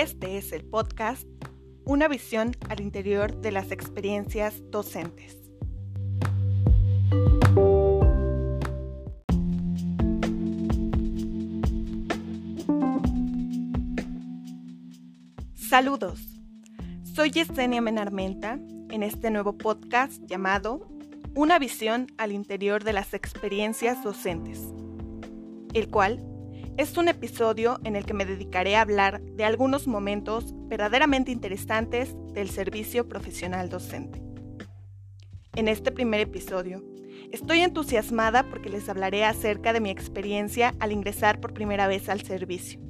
Este es el podcast Una visión al interior de las experiencias docentes. Saludos, soy Yesenia Menarmenta en este nuevo podcast llamado Una visión al interior de las experiencias docentes, el cual es un episodio en el que me dedicaré a hablar de algunos momentos verdaderamente interesantes del servicio profesional docente. En este primer episodio, estoy entusiasmada porque les hablaré acerca de mi experiencia al ingresar por primera vez al servicio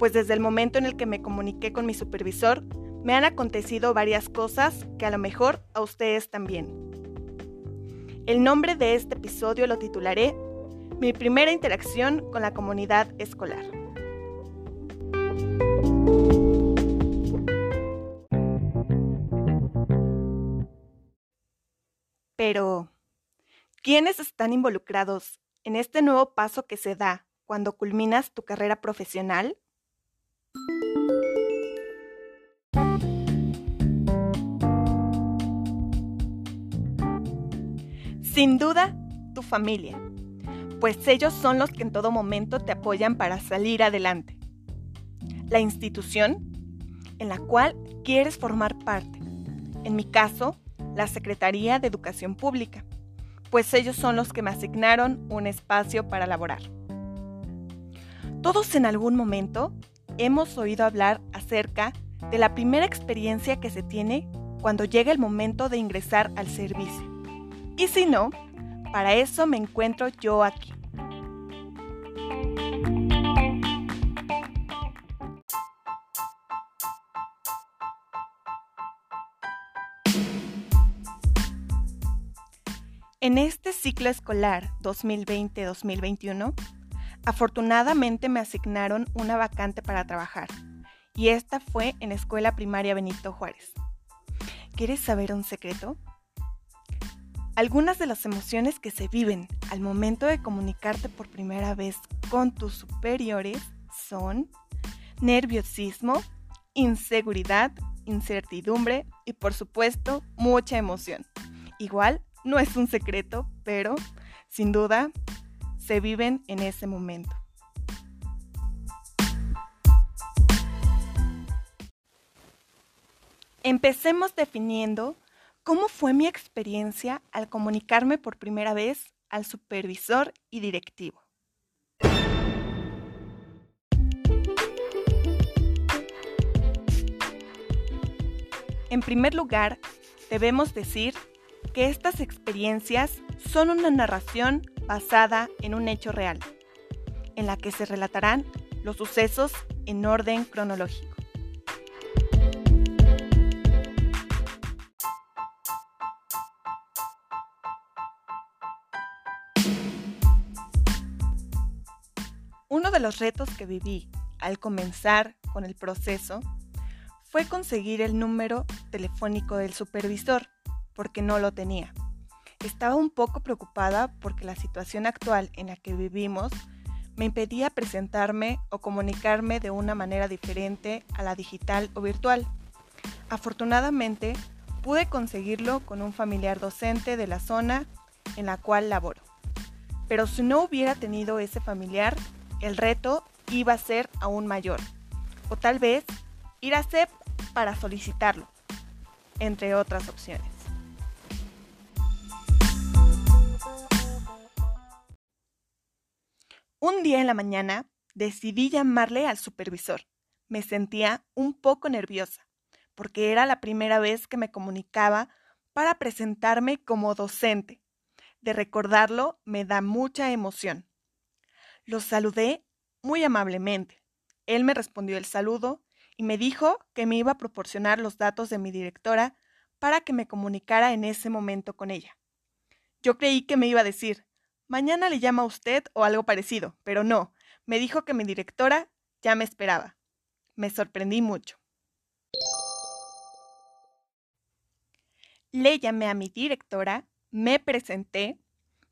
pues desde el momento en el que me comuniqué con mi supervisor, me han acontecido varias cosas que a lo mejor a ustedes también. El nombre de este episodio lo titularé Mi primera interacción con la comunidad escolar. Pero, ¿quiénes están involucrados en este nuevo paso que se da cuando culminas tu carrera profesional? Sin duda, tu familia, pues ellos son los que en todo momento te apoyan para salir adelante. La institución en la cual quieres formar parte. En mi caso, la Secretaría de Educación Pública, pues ellos son los que me asignaron un espacio para laborar. Todos en algún momento hemos oído hablar acerca de la primera experiencia que se tiene cuando llega el momento de ingresar al servicio. Y si no, para eso me encuentro yo aquí. En este ciclo escolar 2020-2021, Afortunadamente me asignaron una vacante para trabajar y esta fue en Escuela Primaria Benito Juárez. ¿Quieres saber un secreto? Algunas de las emociones que se viven al momento de comunicarte por primera vez con tus superiores son nerviosismo, inseguridad, incertidumbre y por supuesto mucha emoción. Igual no es un secreto, pero sin duda se viven en ese momento. Empecemos definiendo cómo fue mi experiencia al comunicarme por primera vez al supervisor y directivo. En primer lugar, debemos decir que estas experiencias son una narración basada en un hecho real, en la que se relatarán los sucesos en orden cronológico. De los retos que viví al comenzar con el proceso fue conseguir el número telefónico del supervisor, porque no lo tenía. Estaba un poco preocupada porque la situación actual en la que vivimos me impedía presentarme o comunicarme de una manera diferente a la digital o virtual. Afortunadamente, pude conseguirlo con un familiar docente de la zona en la cual laboro. Pero si no hubiera tenido ese familiar, el reto iba a ser aún mayor. O tal vez ir a CEP para solicitarlo, entre otras opciones. Un día en la mañana decidí llamarle al supervisor. Me sentía un poco nerviosa, porque era la primera vez que me comunicaba para presentarme como docente. De recordarlo me da mucha emoción. Lo saludé muy amablemente. Él me respondió el saludo y me dijo que me iba a proporcionar los datos de mi directora para que me comunicara en ese momento con ella. Yo creí que me iba a decir, Mañana le llama a usted o algo parecido, pero no. Me dijo que mi directora ya me esperaba. Me sorprendí mucho. Le llamé a mi directora, me presenté,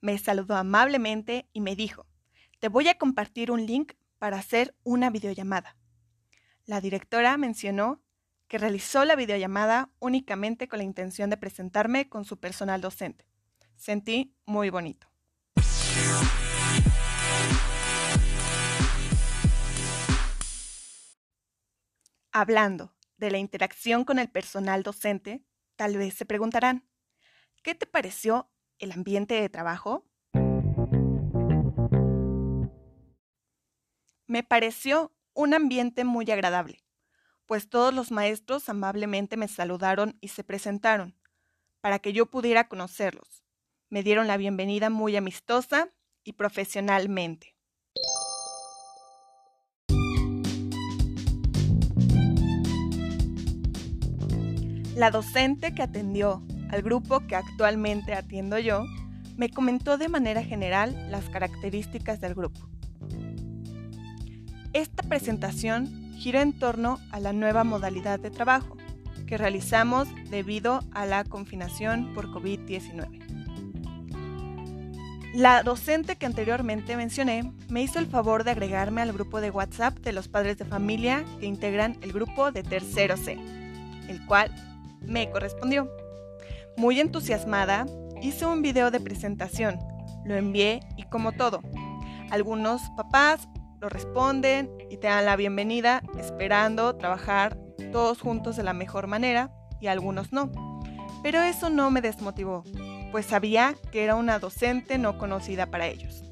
me saludó amablemente y me dijo, te voy a compartir un link para hacer una videollamada. La directora mencionó que realizó la videollamada únicamente con la intención de presentarme con su personal docente. Sentí muy bonito. Hablando de la interacción con el personal docente, tal vez se preguntarán, ¿qué te pareció el ambiente de trabajo? Me pareció un ambiente muy agradable, pues todos los maestros amablemente me saludaron y se presentaron, para que yo pudiera conocerlos. Me dieron la bienvenida muy amistosa y profesionalmente. La docente que atendió al grupo que actualmente atiendo yo me comentó de manera general las características del grupo. Esta presentación gira en torno a la nueva modalidad de trabajo que realizamos debido a la confinación por COVID-19. La docente que anteriormente mencioné me hizo el favor de agregarme al grupo de WhatsApp de los padres de familia que integran el grupo de tercero C, el cual me correspondió. Muy entusiasmada, hice un video de presentación, lo envié y como todo, algunos papás lo responden y te dan la bienvenida esperando trabajar todos juntos de la mejor manera y algunos no. Pero eso no me desmotivó, pues sabía que era una docente no conocida para ellos.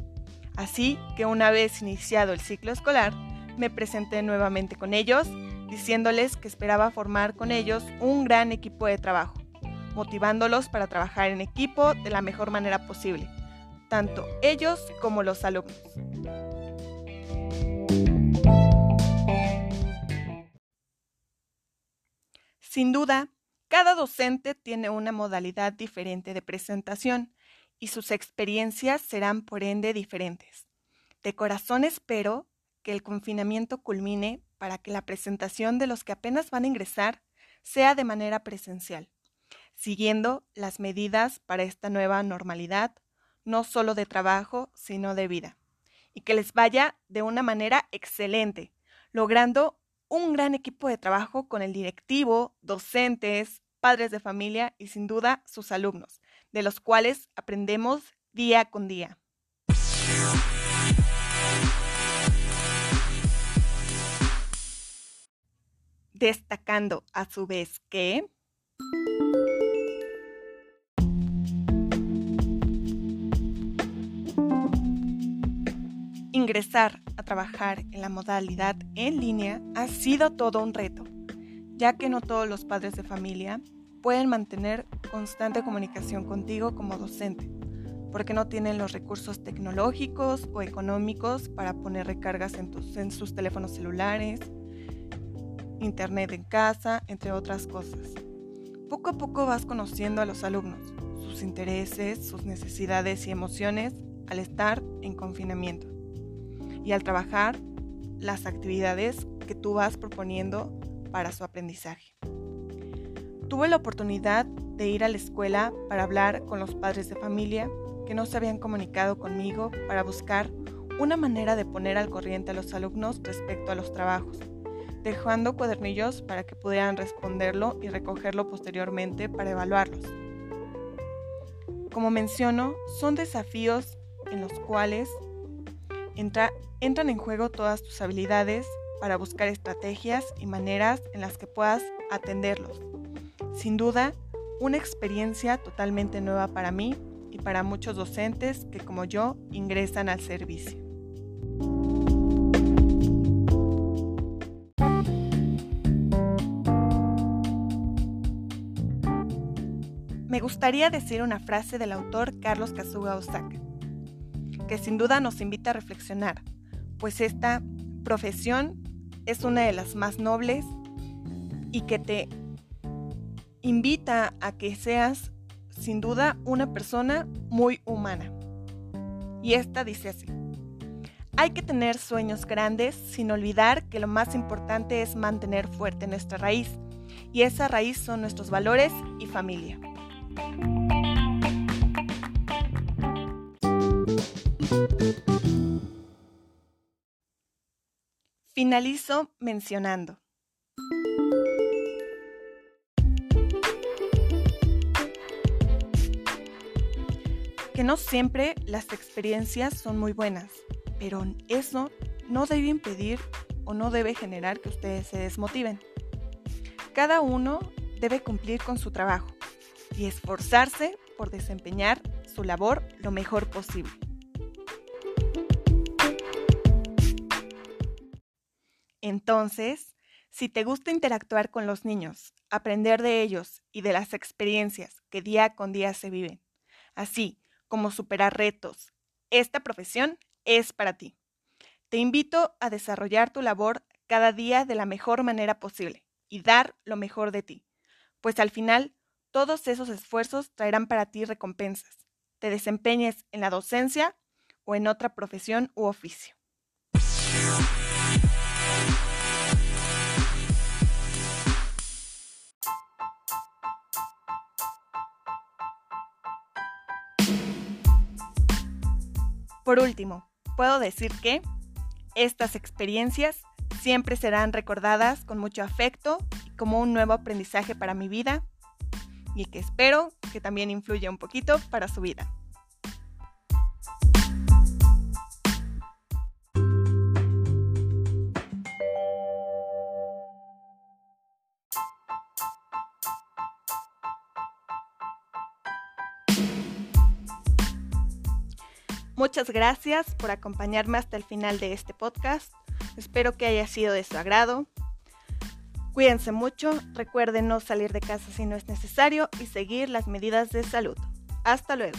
Así que una vez iniciado el ciclo escolar, me presenté nuevamente con ellos diciéndoles que esperaba formar con ellos un gran equipo de trabajo, motivándolos para trabajar en equipo de la mejor manera posible, tanto ellos como los alumnos. Sin duda, cada docente tiene una modalidad diferente de presentación y sus experiencias serán por ende diferentes. De corazón espero que el confinamiento culmine para que la presentación de los que apenas van a ingresar sea de manera presencial, siguiendo las medidas para esta nueva normalidad, no solo de trabajo, sino de vida, y que les vaya de una manera excelente, logrando un gran equipo de trabajo con el directivo, docentes, padres de familia y sin duda sus alumnos, de los cuales aprendemos día con día. destacando a su vez que ingresar trabajar en la modalidad en línea ha sido todo un reto, ya que no todos los padres de familia pueden mantener constante comunicación contigo como docente, porque no tienen los recursos tecnológicos o económicos para poner recargas en, en sus teléfonos celulares, internet en casa, entre otras cosas. Poco a poco vas conociendo a los alumnos, sus intereses, sus necesidades y emociones al estar en confinamiento y al trabajar las actividades que tú vas proponiendo para su aprendizaje. Tuve la oportunidad de ir a la escuela para hablar con los padres de familia que no se habían comunicado conmigo para buscar una manera de poner al corriente a los alumnos respecto a los trabajos dejando cuadernillos para que pudieran responderlo y recogerlo posteriormente para evaluarlos. Como menciono, son desafíos en los cuales entran en juego todas tus habilidades para buscar estrategias y maneras en las que puedas atenderlos. Sin duda, una experiencia totalmente nueva para mí y para muchos docentes que como yo ingresan al servicio. me gustaría decir una frase del autor Carlos Kazuga Osaka, que sin duda nos invita a reflexionar, pues esta profesión es una de las más nobles y que te invita a que seas sin duda una persona muy humana. Y esta dice así, hay que tener sueños grandes sin olvidar que lo más importante es mantener fuerte nuestra raíz, y esa raíz son nuestros valores y familia. Finalizo mencionando. que no siempre las experiencias son muy buenas, pero eso no debe impedir o no debe generar que ustedes se desmotiven. Cada uno debe cumplir con su trabajo y esforzarse por desempeñar su labor lo mejor posible. Entonces, si te gusta interactuar con los niños, aprender de ellos y de las experiencias que día con día se viven, así como superar retos, esta profesión es para ti. Te invito a desarrollar tu labor cada día de la mejor manera posible y dar lo mejor de ti, pues al final todos esos esfuerzos traerán para ti recompensas, te desempeñes en la docencia o en otra profesión u oficio. Por último, puedo decir que estas experiencias siempre serán recordadas con mucho afecto y como un nuevo aprendizaje para mi vida y que espero que también influya un poquito para su vida. Muchas gracias por acompañarme hasta el final de este podcast. Espero que haya sido de su agrado. Cuídense mucho, recuerden no salir de casa si no es necesario y seguir las medidas de salud. Hasta luego.